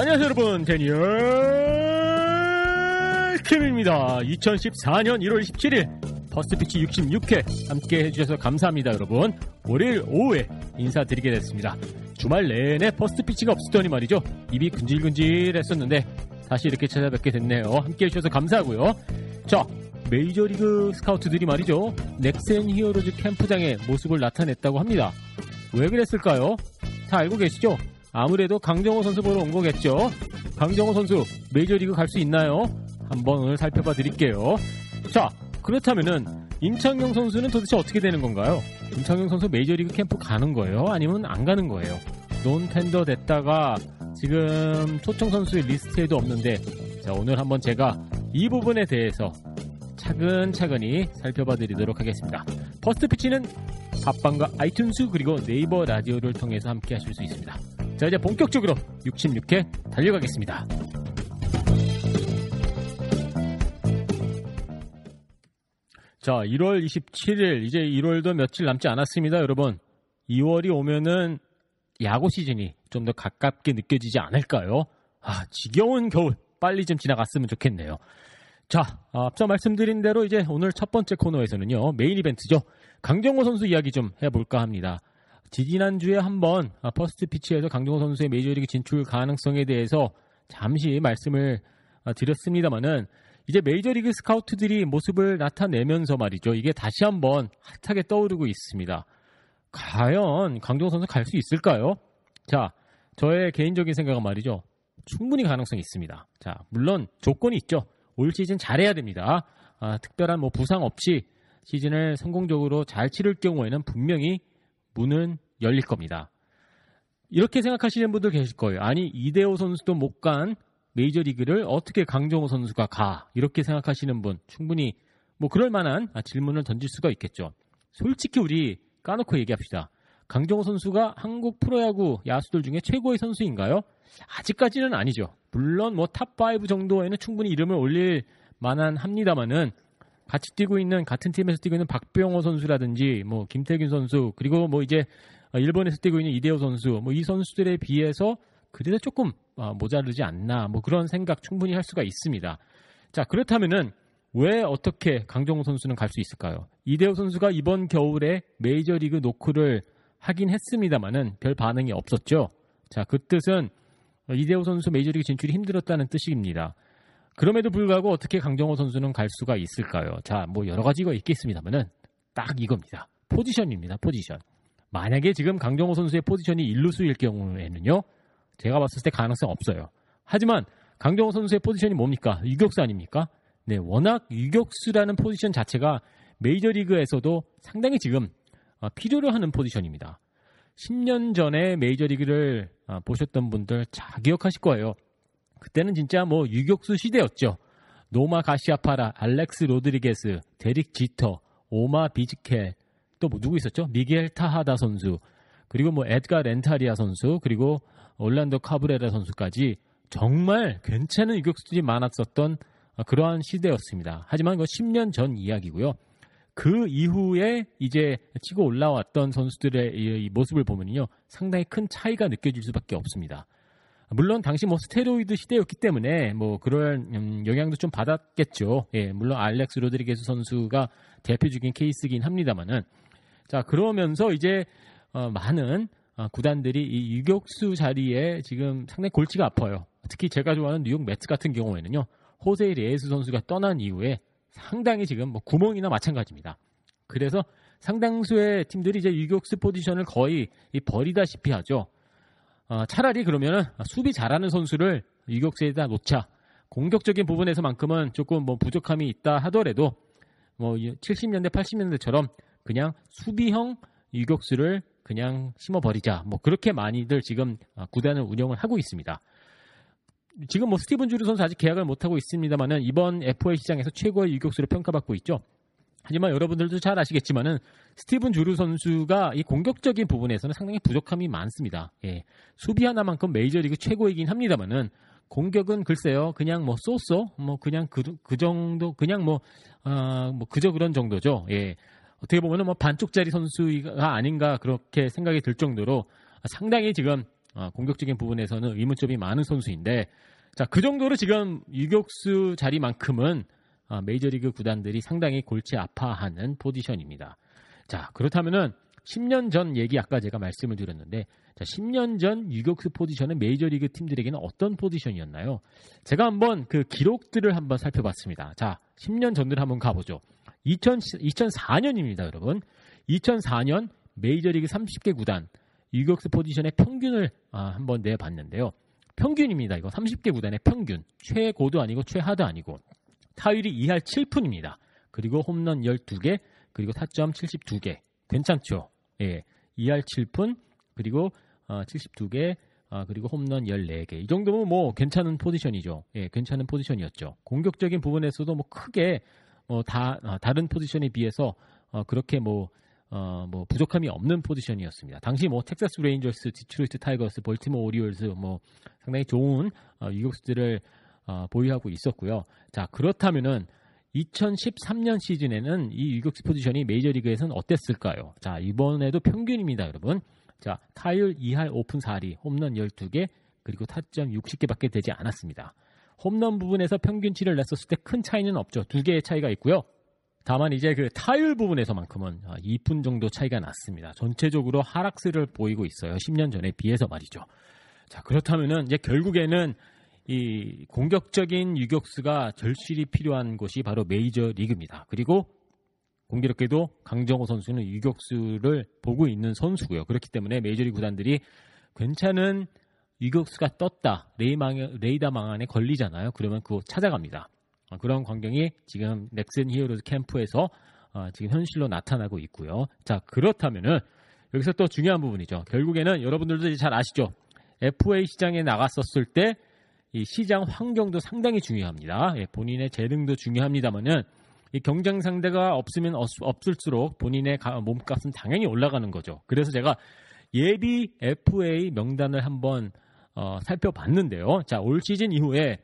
안녕하세요 여러분. 데니얼 킴입니다. 2014년 1월 17일 퍼스트피치 66회 함께 해주셔서 감사합니다 여러분. 월요일 오후에 인사드리게 됐습니다. 주말 내내 퍼스트피치가 없었더니 말이죠. 입이 근질근질 했었는데 다시 이렇게 찾아뵙게 됐네요. 함께 해주셔서 감사하고요. 자 메이저리그 스카우트들이 말이죠. 넥센 히어로즈 캠프장에 모습을 나타냈다고 합니다. 왜 그랬을까요? 다 알고 계시죠? 아무래도 강정호 선수 보러 온 거겠죠. 강정호 선수 메이저리그 갈 수 있나요? 한번 오늘 살펴봐 드릴게요. 자, 그렇다면은 임창용 선수는 도대체 어떻게 되는 건가요? 임창용 선수 메이저리그 캠프 가는 거예요? 아니면 안 가는 거예요? non-tender 됐다가 지금 초청 선수의 리스트에도 없는데 자, 오늘 한번 제가 이 부분에 대해서 차근차근히 살펴봐 드리도록 하겠습니다. 퍼스트 피치는 팟빵과 아이튠스 그리고 네이버 라디오를 통해서 함께 하실 수 있습니다. 자 이제 본격적으로 66회 달려가겠습니다. 자 1월 27일 이제 1월도 며칠 남지 않았습니다 여러분 2월이 오면은 야구 시즌이 좀 더 가깝게 느껴지지 않을까요? 아 지겨운 겨울 빨리 좀 지나갔으면 좋겠네요. 자 앞서 말씀드린 대로 이제 오늘 첫 번째 코너에서는요 메인 이벤트죠 강정호 선수 이야기 좀 해볼까 합니다. 지지난주에 한번 퍼스트 피치에서 강정호 선수의 메이저리그 진출 가능성에 대해서 잠시 말씀을 드렸습니다마는 이제 메이저리그 스카우트들이 모습을 나타내면서 말이죠. 이게 다시 한번 핫하게 떠오르고 있습니다. 과연 강정호 선수 갈 수 있을까요? 자, 저의 개인적인 생각은 말이죠. 충분히 가능성이 있습니다. 자, 물론 조건이 있죠. 올 시즌 잘해야 됩니다. 아, 특별한 뭐 부상 없이 시즌을 성공적으로 잘 치를 경우에는 분명히 문은 열릴 겁니다. 이렇게 생각하시는 분들 계실 거예요. 아니 이대호 선수도 못 간 메이저리그를 어떻게 강정호 선수가 가? 이렇게 생각하시는 분 충분히 뭐 그럴 만한 질문을 던질 수가 있겠죠. 솔직히 우리 까놓고 얘기합시다. 강정호 선수가 한국 프로야구 야수들 중에 최고의 선수인가요? 아직까지는 아니죠. 물론 뭐 탑5 정도에는 충분히 이름을 올릴 만한 합니다만은 같이 뛰고 있는 같은 팀에서 뛰고 있는 박병호 선수라든지 뭐 김태균 선수 그리고 뭐 이제 일본에서 뛰고 있는 이대호 선수 뭐 이 선수들에 비해서 그래도 조금 모자르지 않나 뭐 그런 생각 충분히 할 수가 있습니다. 자 그렇다면은 왜 어떻게 강정호 선수는 갈 수 있을까요? 이대호 선수가 이번 겨울에 메이저리그 노크를 하긴 했습니다만은 별 반응이 없었죠. 자 그 뜻은 이대호 선수 메이저리그 진출이 힘들었다는 뜻입니다. 그럼에도 불구하고 어떻게 강정호 선수는 갈 수가 있을까요? 자, 뭐 여러 가지가 있겠습니다만은 딱 이겁니다. 포지션입니다. 포지션. 만약에 지금 강정호 선수의 포지션이 일루수일 경우에는요. 제가 봤을 때 가능성 없어요. 하지만 강정호 선수의 포지션이 뭡니까? 유격수 아닙니까? 네, 워낙 유격수라는 포지션 자체가 메이저리그에서도 상당히 지금 필요로 하는 포지션입니다. 10년 전에 메이저리그를 보셨던 분들 잘 기억하실 거예요. 그때는 진짜 뭐 유격수 시대였죠. 노마 가르시아파라, 알렉스 로드리게스, 데릭 지터, 오마 비즈켈, 또 뭐 누구 있었죠? 미겔 테하다 선수, 그리고 뭐 에드가 렌타리아 선수, 그리고 올란도 카브레라 선수까지 정말 괜찮은 유격수들이 많았었던 그러한 시대였습니다. 하지만 그 10년 전 이야기고요. 그 이후에 이제 치고 올라왔던 선수들의 이 모습을 보면요. 상당히 큰 차이가 느껴질 수밖에 없습니다. 물론 당시 뭐 스테로이드 시대였기 때문에 뭐 그런 음, 영향도 좀 받았겠죠. 예, 물론 알렉스 로드리게스 선수가 대표적인 케이스긴 합니다만은 자 그러면서 이제 어, 많은 아, 구단들이 이 유격수 자리에 지금 상당히 골치가 아파요. 특히 제가 좋아하는 뉴욕 메츠 같은 경우에는요. 호세 레예스 선수가 떠난 이후에 상당히 지금 뭐 구멍이나 마찬가지입니다. 그래서 상당수의 팀들이 이제 유격수 포지션을 거의 버리다시피 하죠. 어, 차라리 그러면은 수비 잘하는 선수를 유격수에다 놓자. 공격적인 부분에서만큼은 조금 뭐 부족함이 있다 하더라도 뭐 70년대 80년대처럼 그냥 수비형 유격수를 그냥 심어버리자. 뭐 그렇게 많이들 지금 아, 구단을 운영을 하고 있습니다. 지금 뭐 스티븐 주루 선수 아직 계약을 못 하고 있습니다만은 이번 FA 시장에서 최고의 유격수로 평가받고 있죠. 하지만 여러분들도 잘 아시겠지만은 스티븐 주루 선수가 이 공격적인 부분에서는 상당히 부족함이 많습니다. 예. 수비 하나만큼 메이저리그 최고이긴 합니다만은 공격은 글쎄요, 그냥 뭐 쏘쏘, 뭐 그냥 그, 그 정도, 그냥 뭐, 아, 뭐 그저 그런 정도죠. 예. 어떻게 보면은 뭐 반쪽짜리 선수가 아닌가 그렇게 생각이 들 정도로 상당히 지금 어, 공격적인 부분에서는 의문점이 많은 선수인데 자, 그 정도로 지금 유격수 자리만큼은 어, 메이저리그 구단들이 상당히 골치 아파하는 포지션입니다. 자, 그렇다면은 10년 전 얘기 아까 제가 말씀을 드렸는데 자, 10년 전 유격수 포지션은 메이저리그 팀들에게는 어떤 포지션이었나요? 제가 한번 그 기록들을 한번 살펴봤습니다. 자, 10년 전으로 한번 가보죠. 2000, 2004년입니다, 여러분. 2004년 메이저리그 30개 구단 유격수 포지션의 평균을 아, 한번 내봤는데요. 평균입니다. 이거 30개 구단의 평균. 최고도 아니고 최하도 아니고. 타율이 2할 7푼입니다. 그리고 홈런 12개, 그리고 타점 72개. 괜찮죠? 예. 2할 7푼, 그리고 어, 72개, 아, 그리고 홈런 14개. 이 정도면 뭐 괜찮은 포지션이죠. 예, 괜찮은 포지션이었죠. 공격적인 부분에서도 뭐 크게 어, 다 어, 다른 포지션에 비해서 어, 그렇게 뭐 어, 뭐 부족함이 없는 포지션이었습니다. 당시 뭐 텍사스 레인저스, 디트로이트 타이거스, 볼티모 오리올스 뭐 상당히 좋은 어, 유격수들을 어, 보유하고 있었고요. 자 그렇다면은 2013년 시즌에는 이 유격수 포지션이 메이저리그에서는 어땠을까요? 자 이번에도 평균입니다, 여러분. 자 타율 2할 오픈 4리, 홈런 12개, 그리고 타점 60개밖에 되지 않았습니다. 홈런 부분에서 평균치를 냈었을 때 큰 차이는 없죠. 두 개의 차이가 있고요. 다만 이제 그 타율 부분에서만큼은 2분 아, 정도 차이가 났습니다. 전체적으로 하락세를 보이고 있어요. 10년 전에 비해서 말이죠. 자, 그렇다면은 이제 결국에는 이 공격적인 유격수가 절실히 필요한 곳이 바로 메이저 리그입니다. 그리고 공교롭게도 강정호 선수는 유격수를 보고 있는 선수고요. 그렇기 때문에 메이저리그 구단들이 괜찮은 유격수가 떴다. 레이망, 레이더 망안에 걸리잖아요. 그러면 그거 찾아갑니다. 어, 그런 광경이 지금 넥슨 히어로즈 캠프에서 어, 지금 현실로 나타나고 있고요. 자, 그렇다면은 여기서 또 중요한 부분이죠. 결국에는 여러분들도 잘 아시죠? FA 시장에 나갔었을 때 이 시장 환경도 상당히 중요합니다. 예, 본인의 재능도 중요합니다만은 이 경쟁 상대가 없으면 없을수록 본인의 몸값은 당연히 올라가는 거죠. 그래서 제가 예비 FA 명단을 한번 어, 살펴봤는데요. 자, 올 시즌 이후에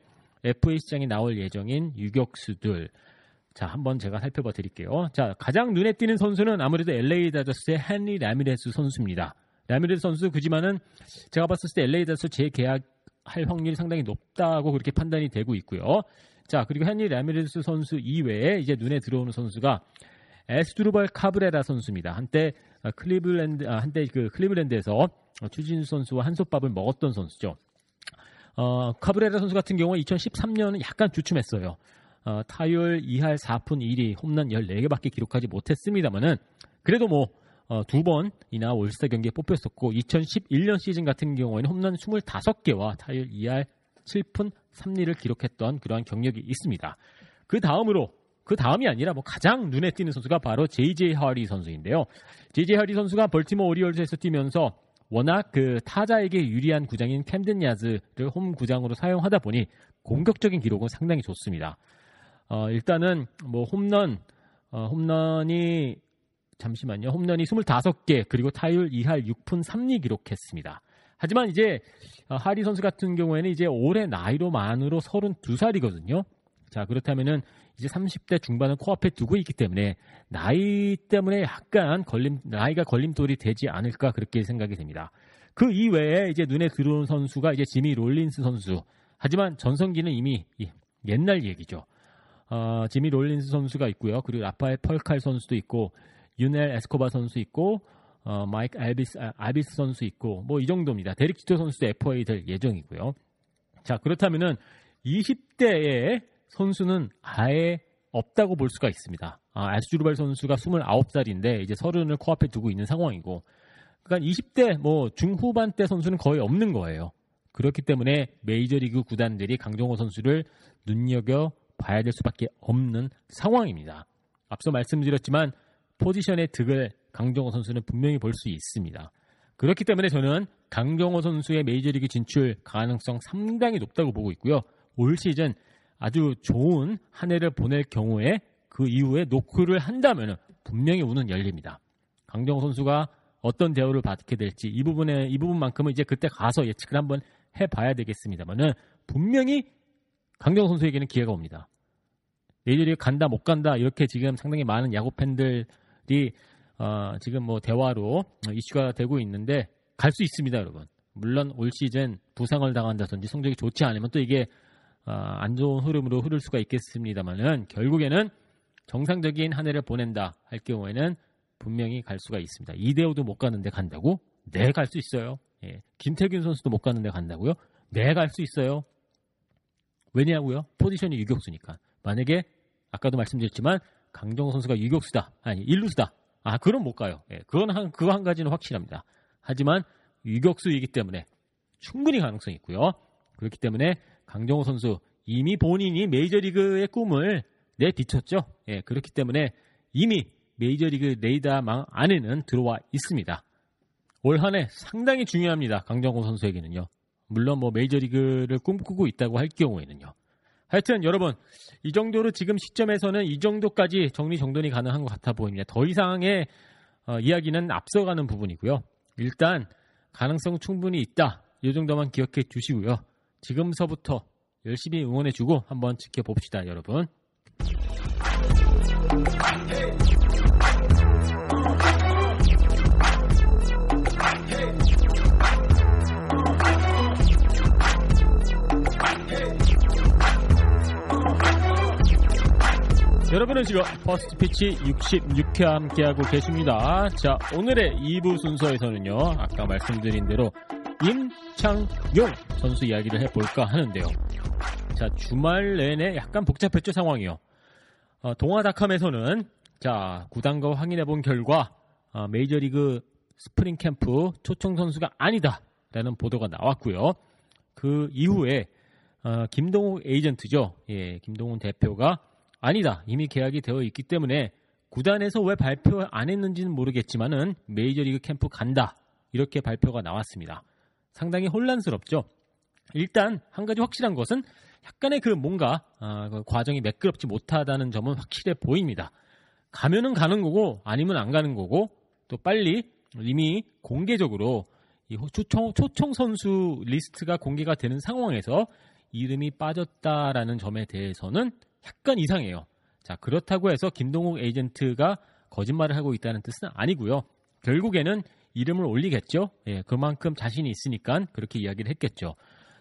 FA 시장에 나올 예정인 유격수들. 자, 한번 제가 살펴봐 드릴게요. 자, 가장 눈에 띄는 선수는 아무래도 LA 다저스의 헨리 라미레스 선수입니다. 라미레스 선수 하지만은 제가 봤을 때 LA 다저스 재계약 할 확률이 상당히 높다고 그렇게 판단이 되고 있고요. 자, 그리고 핸리 라미레스 선수 이외에 이제 눈에 들어오는 선수가 아스드루발 카브레라 선수입니다. 한때 클리블랜드 아, 한때 그 클리블랜드에서 추신수 선수와 한솥밥을 먹었던 선수죠. 어, 카브레라 선수 같은 경우 2013년은 약간 주춤했어요. 어, 타율 2할 4푼 2리, 홈런 14개밖에 기록하지 못했습니다만은 그래도 뭐 어, 두 번이나 올스타 경기에 뽑혔었고 2011년 시즌 같은 경우에는 홈런 25개와 타율 2할 7푼 3리를 기록했던 그러한 경력이 있습니다. 그 다음으로 그 다음이 아니라 뭐 가장 눈에 띄는 선수가 바로 JJ 하리 선수인데요. JJ 하리 선수가 벌티모 오리올즈에서 뛰면서 워낙 그 타자에게 유리한 구장인 캠든 야즈를 홈 구장으로 사용하다 보니 공격적인 기록은 상당히 좋습니다. 어, 일단은 뭐 홈런 어, 홈런이 잠시만요. 홈런이 25개 그리고 타율 2할 6푼 3리 기록했습니다. 하지만 이제 어, 하리 선수 같은 경우에는 이제 올해 나이로 만으로 32살이거든요. 자, 그렇다면은 이제 30대 중반을 코앞에 두고 있기 때문에 나이 때문에 약간 걸림 나이가 걸림돌이 되지 않을까 그렇게 생각이 됩니다. 그 이외에 이제 눈에 들어오는 선수가 이제 지미 롤린스 선수. 하지만 전성기는 이미 옛날 얘기죠. 어, 지미 롤린스 선수가 있고요. 그리고 라파엘 퍼칼 선수도 있고 유넬 에스코바 선수 있고 어, 마이크 아빌레스, 아, 아빌레스 선수 있고 뭐 이 정도입니다. 데릭 지터 선수도 FA 될 예정이고요. 자 그렇다면은 20대의 선수는 아예 없다고 볼 수가 있습니다. 아, 아스드루발 선수가 29살인데 이제 서른을 코앞에 두고 있는 상황이고 그러니까 20대 뭐 중후반 대 선수는 거의 없는 거예요. 그렇기 때문에 메이저리그 구단들이 강정호 선수를 눈여겨 봐야 될 수밖에 없는 상황입니다. 앞서 말씀드렸지만 포지션의 득을 강정호 선수는 분명히 볼 수 있습니다. 그렇기 때문에 저는 강정호 선수의 메이저리그 진출 가능성 상당히 높다고 보고 있고요. 올 시즌 아주 좋은 한 해를 보낼 경우에 그 이후에 노크를 한다면 분명히 운은 열립니다. 강정호 선수가 어떤 대우를 받게 될지 이 부분에 이 부분만큼은 이제 그때 가서 예측을 한번 해봐야 되겠습니다만은 분명히 강정호 선수에게는 기회가 옵니다. 메이저리그 간다 못 간다 이렇게 지금 상당히 많은 야구 팬들이 어, 지금 뭐 대화로 이슈가 되고 있는데 갈 수 있습니다, 여러분. 물론 올 시즌 부상을 당한다든지 성적이 좋지 않으면 또 이게 어, 안 좋은 흐름으로 흐를 수가 있겠습니다만은 결국에는 정상적인 한 해를 보낸다 할 경우에는 분명히 갈 수가 있습니다. 이대호도 못 가는데 간다고? 네, 갈 수 있어요. 예. 김태균 선수도 못 가는데 간다고요? 네, 갈 수 있어요. 왜냐고요? 포지션이 유격수니까. 만약에 아까도 말씀드렸지만 강정호 선수가 유격수다, 아니 일루수다. 아, 그럼 못 가요. 예, 그건 한 그거 한 가지는 확실합니다. 하지만 유격수이기 때문에 충분히 가능성이 있고요. 그렇기 때문에 강정호 선수 이미 본인이 메이저리그의 꿈을 내비쳤죠. 예, 그렇기 때문에 이미 메이저리그 레이더망 안에는 들어와 있습니다. 올 한 해 상당히 중요합니다. 강정호 선수에게는요. 물론 뭐 메이저리그를 꿈꾸고 있다고 할 경우에는요. 하여튼 여러분 이 정도로 지금 시점에서는 이 정도까지 정리정돈이 가능한 것 같아 보입니다. 더 이상의 어, 이야기는 앞서가는 부분이고요. 일단 가능성 충분히 있다. 이 정도만 기억해 주시고요. 지금서부터 열심히 응원해 주고 한번 지켜봅시다, 여러분. 여러분은 지금 퍼스트 피치 66회 함께하고 계십니다. 자, 오늘의 2부 순서에서는요, 아까 말씀드린 대로 임창용 선수 이야기를 해볼까 하는데요. 자, 주말 내내 약간 복잡했죠, 상황이요. 어, 동아닷컴에서는 자, 구단과 확인해본 결과 어, 메이저리그 스프링 캠프 초청 선수가 아니다라는 보도가 나왔고요. 그 이후에 어, 김동욱 에이전트죠. 예, 김동훈 대표가 아니다. 이미 계약이 되어 있기 때문에 구단에서 왜 발표 안 했는지는 모르겠지만은 메이저리그 캠프 간다. 이렇게 발표가 나왔습니다. 상당히 혼란스럽죠. 일단 한 가지 확실한 것은 약간의 그 뭔가 아, 그 과정이 매끄럽지 못하다는 점은 확실해 보입니다. 가면은 가는 거고 아니면 안 가는 거고 또 빨리 이미 공개적으로 이 초청, 초청 선수 리스트가 공개가 되는 상황에서 이름이 빠졌다라는 점에 대해서는 약간 이상해요. 자, 그렇다고 해서 김동욱 에이전트가 거짓말을 하고 있다는 뜻은 아니고요. 결국에는 이름을 올리겠죠. 예, 그만큼 자신이 있으니까 그렇게 이야기를 했겠죠.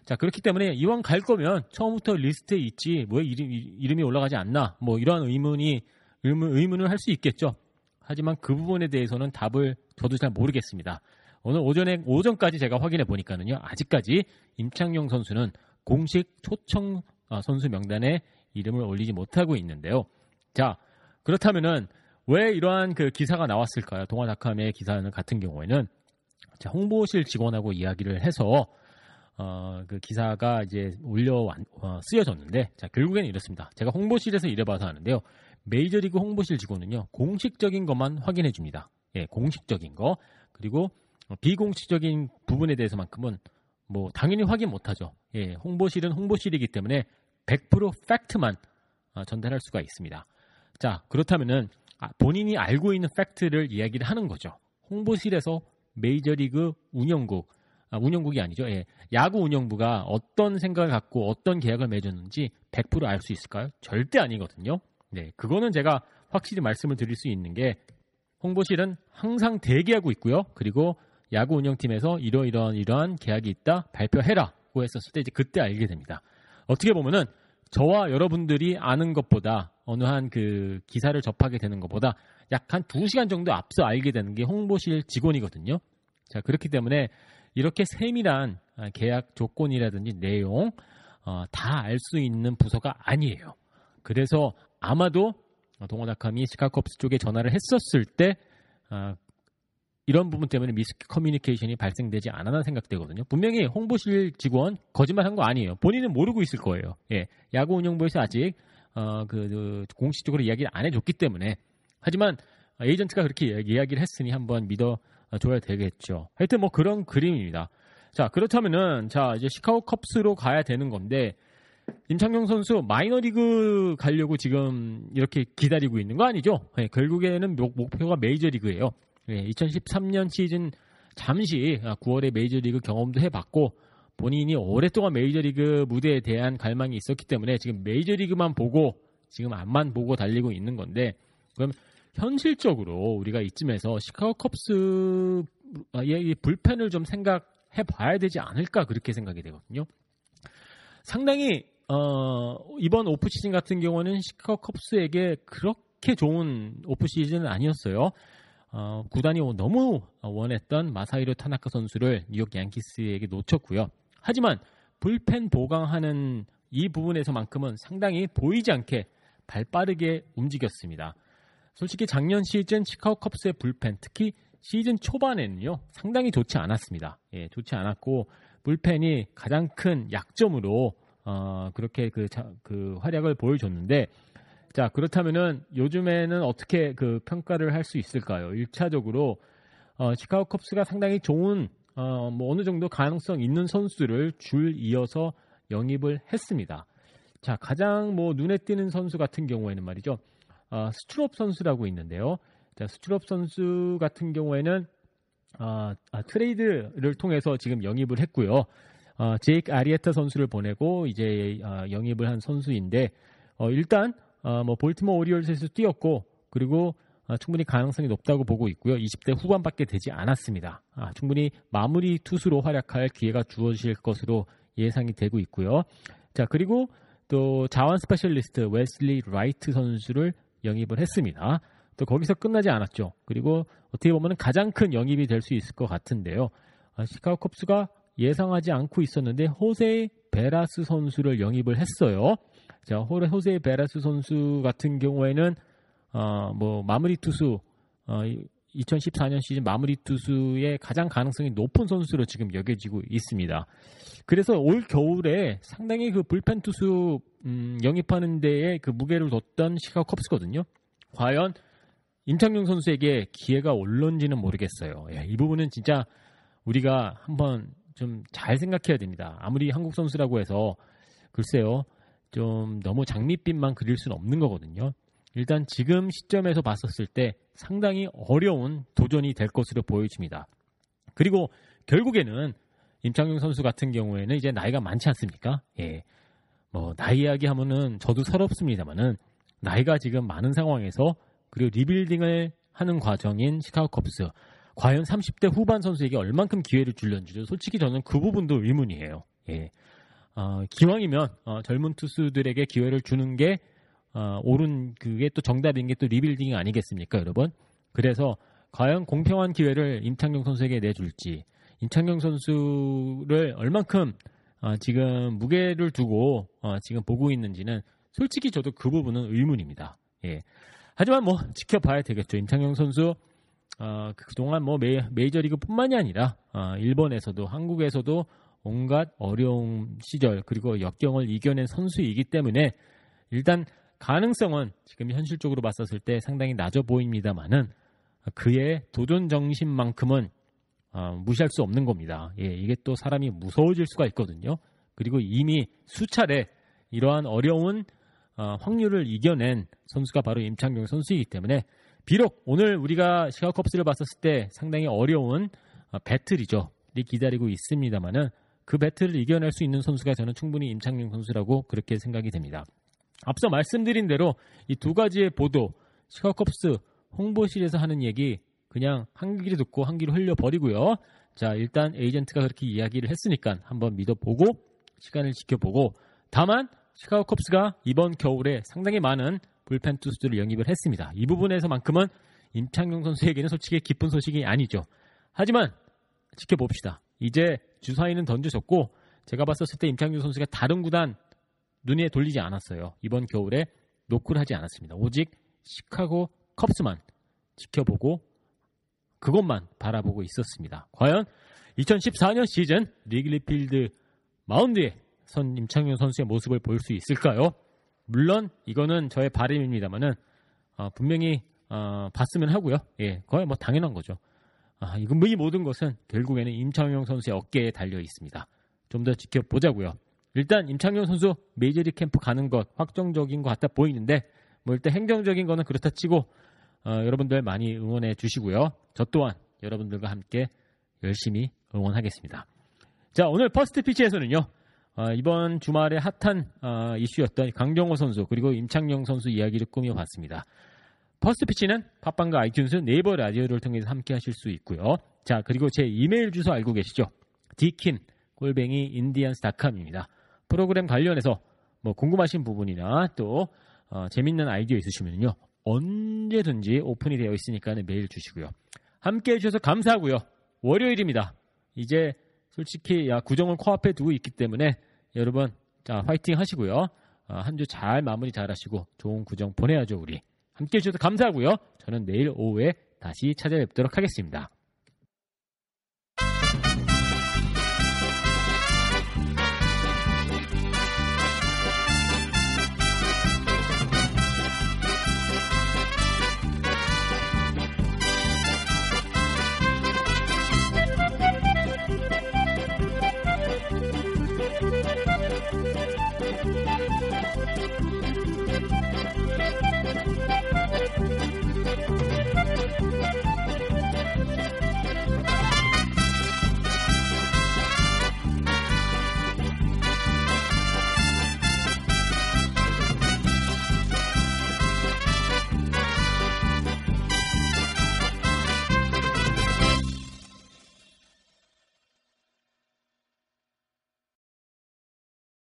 자, 그렇기 때문에 이왕 갈 거면 처음부터 리스트에 있지, 왜 이름, 이름이 올라가지 않나, 뭐 이러한 의문이, 의문, 의문을 할 수 있겠죠. 하지만 그 부분에 대해서는 답을 저도 잘 모르겠습니다. 오늘 오전에, 오전까지 제가 확인해 보니까는요, 아직까지 임창용 선수는 공식 초청 아, 선수 명단에 이름을 올리지 못하고 있는데요. 자, 그렇다면은 왜 이러한 그 기사가 나왔을까요? 동아닷컴의 기사는 같은 경우에는 자, 홍보실 직원하고 이야기를 해서 어, 그 기사가 이제 올려 어, 쓰여졌는데 자, 결국에는 이렇습니다. 제가 홍보실에서 일해봐서 하는데요. 메이저리그 홍보실 직원은요 공식적인 것만 확인해 줍니다. 예, 공식적인 거 그리고 비공식적인 부분에 대해서만큼은 뭐 당연히 확인 못하죠. 예, 홍보실은 홍보실이기 때문에 100% 팩트만 어, 전달할 수가 있습니다. 자, 그렇다면은 아, 본인이 알고 있는 팩트를 이야기를 하는 거죠. 홍보실에서 메이저리그 운영국, 아, 운영국이 아니죠. 예, 야구 운영부가 어떤 생각을 갖고 어떤 계약을 맺었는지 100%알 수 있을까요? 절대 아니거든요. 네, 그거는 제가 확실히 말씀을 드릴 수 있는 게 홍보실은 항상 대기하고 있고요. 그리고 야구 운영팀에서 이러이러한 이러한 계약이 있다 발표해라고 했었을 때 이제 그때 알게 됩니다. 어떻게 보면은 저와 여러분들이 아는 것보다 어느 한 그 기사를 접하게 되는 것보다 약한 2시간 정도 앞서 알게 되는 게 홍보실 직원이거든요. 자, 그렇기 때문에 이렇게 세밀한 아, 계약 조건이라든지 내용 어, 다 알 수 있는 부서가 아니에요. 그래서 아마도 동원아카미 시카컵스 쪽에 전화를 했었을 때 아, 이런 부분 때문에 미스 커뮤니케이션이 발생되지 않았나 생각되거든요. 분명히 홍보실 직원 거짓말한 거 아니에요. 본인은 모르고 있을 거예요. 예, 야구 운영부에서 아직 어, 그, 그 공식적으로 이야기를 안 해줬기 때문에 하지만 에이전트가 그렇게 이야기를 했으니 한번 믿어 줘야 되겠죠. 하여튼 뭐 그런 그림입니다. 자 그렇다면은 자 이제 시카고 컵스로 가야 되는 건데 임창용 선수 마이너리그 가려고 지금 이렇게 기다리고 있는 거 아니죠? 네, 결국에는 목, 표가 메이저리그예요. 네, 2013년 시즌 잠시 9월에 메이저리그 경험도 해봤고 본인이 오랫동안 메이저리그 무대에 대한 갈망이 있었기 때문에 지금 메이저리그만 보고 지금 앞만 보고 달리고 있는 건데 그럼 현실적으로 우리가 이쯤에서 시카고 컵스의 아, 불펜을 좀 생각해 봐야 되지 않을까 그렇게 생각이 되거든요. 상당히 어, 이번 오프 시즌 같은 경우는 시카고 컵스에게 그렇게 좋은 오프 시즌은 아니었어요. 어, 구단이 너무 원했던 마사이로 타나카 선수를 뉴욕 양키스에게 놓쳤고요. 하지만 불펜 보강하는 이 부분에서만큼은 상당히 보이지 않게 발 빠르게 움직였습니다. 솔직히 작년 시즌 시카고 컵스의 불펜, 특히 시즌 초반에는요, 상당히 좋지 않았습니다. 예, 좋지 않았고, 불펜이 가장 큰 약점으로, 어, 그렇게 그, 자, 그 활약을 보여줬는데, 자, 그렇다면은 요즘에는 어떻게 그 평가를 할 수 있을까요? 1차적으로, 어, 시카고 컵스가 상당히 좋은, 어, 뭐 어느 정도 가능성 있는 선수를 줄 이어서 영입을 했습니다. 자, 가장 뭐 눈에 띄는 선수 같은 경우에는 말이죠. 어, 스트롭 선수라고 있는데요. 자, 스트롭 선수 같은 경우에는 어, 아, 트레이드를 통해서 지금 영입을 했고요. 어, 제이크 아리에타 선수를 보내고 이제 어, 영입을 한 선수인데 어, 일단 어, 뭐 볼티모 오리올스에서 뛰었고 그리고 어, 충분히 가능성이 높다고 보고 있고요. 20대 후반밖에 되지 않았습니다. 아, 충분히 마무리 투수로 활약할 기회가 주어질 것으로 예상이 되고 있고요. 자 그리고 또 좌완 스페셜리스트 웨슬리 라이트 선수를 영입을 했습니다. 또 거기서 끝나지 않았죠. 그리고 어떻게 보면 가장 큰 영입이 될 수 있을 것 같은데요. 아, 시카고 컵스가 예상하지 않고 있었는데 호세 베라스 선수를 영입을 했어요. 자, 호세 베라스 선수 같은 경우에는 어, 뭐 마무리 투수 어, 2014년 시즌 마무리 투수의 가장 가능성이 높은 선수로 지금 여겨지고 있습니다. 그래서 올 겨울에 상당히 그 불펜 투수 음, 영입하는 데에 그 무게를 뒀던 시카고 컵스거든요. 과연 임창용 선수에게 기회가 올런지는 모르겠어요. 예, 이 부분은 진짜 우리가 한번 좀 잘 생각해야 됩니다. 아무리 한국 선수라고 해서 글쎄요, 좀 너무 장밋빛만 그릴 수는 없는 거거든요. 일단 지금 시점에서 봤었을 때 상당히 어려운 도전이 될 것으로 보여집니다. 그리고 결국에는 임창용 선수 같은 경우에는 이제 나이가 많지 않습니까? 예. 뭐 나이 이야기 하면은 저도 서럽습니다만은 나이가 지금 많은 상황에서 그리고 리빌딩을 하는 과정인 시카고 컵스 과연 30대 후반 선수에게 얼만큼 기회를 줄는지도 솔직히 저는 그 부분도 의문이에요. 예. 어, 기왕이면 어, 젊은 투수들에게 기회를 주는 게 어, 옳은 그게 또 정답인 게 또 리빌딩이 아니겠습니까, 여러분? 그래서 과연 공평한 기회를 임창용 선수에게 내줄지 임창용 선수를 얼만큼 어, 지금 무게를 두고 어, 지금 보고 있는지는 솔직히 저도 그 부분은 의문입니다. 예. 하지만 뭐 지켜봐야 되겠죠. 임창용 선수 어, 그동안 뭐 메, 이저리그뿐만이 아니라 어, 일본에서도 한국에서도 온갖 어려운 시절 그리고 역경을 이겨낸 선수이기 때문에 일단 가능성은 지금 현실적으로 봤었을 때 상당히 낮아 보입니다만은 그의 도전 정신만큼은 어, 무시할 수 없는 겁니다. 예, 이게 또 사람이 무서워질 수가 있거든요. 그리고 이미 수차례 이러한 어려운 어, 확률을 이겨낸 선수가 바로 임창용 선수이기 때문에 비록 오늘 우리가 시카고 컵스를 봤었을 때 상당히 어려운 어, 배틀이죠. 이 기다리고 있습니다만은 그 배틀을 이겨낼 수 있는 선수가 저는 충분히 임창용 선수라고 그렇게 생각이 됩니다. 앞서 말씀드린 대로 이 두 가지의 보도, 시카고 컵스 홍보실에서 하는 얘기 그냥 한 귀로 듣고 한 귀로 흘려버리고요. 자, 일단 에이전트가 그렇게 이야기를 했으니까 한번 믿어보고 시간을 지켜보고 다만 시카고 컵스가 이번 겨울에 상당히 많은 불펜 투수들을 영입을 했습니다. 이 부분에서만큼은 임창용 선수에게는 솔직히 기쁜 소식이 아니죠. 하지만 지켜봅시다. 이제 주사위는 던져졌고 제가 봤었을 때 임창용 선수가 다른 구단 눈에 돌리지 않았어요. 이번 겨울에 노크를 하지 않았습니다. 오직 시카고 컵스만 지켜보고 그것만 바라보고 있었습니다. 과연 2014년 시즌 리글리 필드 마운드에 선 임창용 선수의 모습을 볼 수 있을까요? 물론 이거는 저의 바람입니다만은 어, 분명히 어, 봤으면 하고요. 예, 거의 뭐 당연한 거죠. 아, 이건 뭐이 모든 것은 결국에는 임창용 선수의 어깨에 달려 있습니다. 좀 더 지켜보자고요. 일단 임창용 선수 메이저리 캠프 가는 것 확정적인 것 같아 보이는데 뭐 일단 행정적인 거는 그렇다 치고 어, 여러분들 많이 응원해 주시고요. 저 또한 여러분들과 함께 열심히 응원하겠습니다. 자 오늘 퍼스트 피치에서는요. 어, 이번 주말에 핫한 어, 이슈였던 강정호 선수 그리고 임창용 선수 이야기를 꾸며봤습니다. 퍼스트 피치는 팟빵과 아이튠즈 네이버 라디오를 통해서 함께 하실 수 있고요. 자 그리고 제 이메일 주소 알고 계시죠? 디킨 골뱅이 인디언스닷컴입니다. 프로그램 관련해서 뭐 궁금하신 부분이나 또 어, 재밌는 아이디어 있으시면요 언제든지 오픈이 되어 있으니까 메일 주시고요. 함께 해주셔서 감사하고요. 월요일입니다. 이제 솔직히 야 구정을 코앞에 두고 있기 때문에 여러분 자 화이팅 하시고요. 어, 한주 잘 마무리 잘 하시고 좋은 구정 보내야죠 우리. 함께 해주셔서 감사하고요. 저는 내일 오후에 다시 찾아뵙도록 하겠습니다.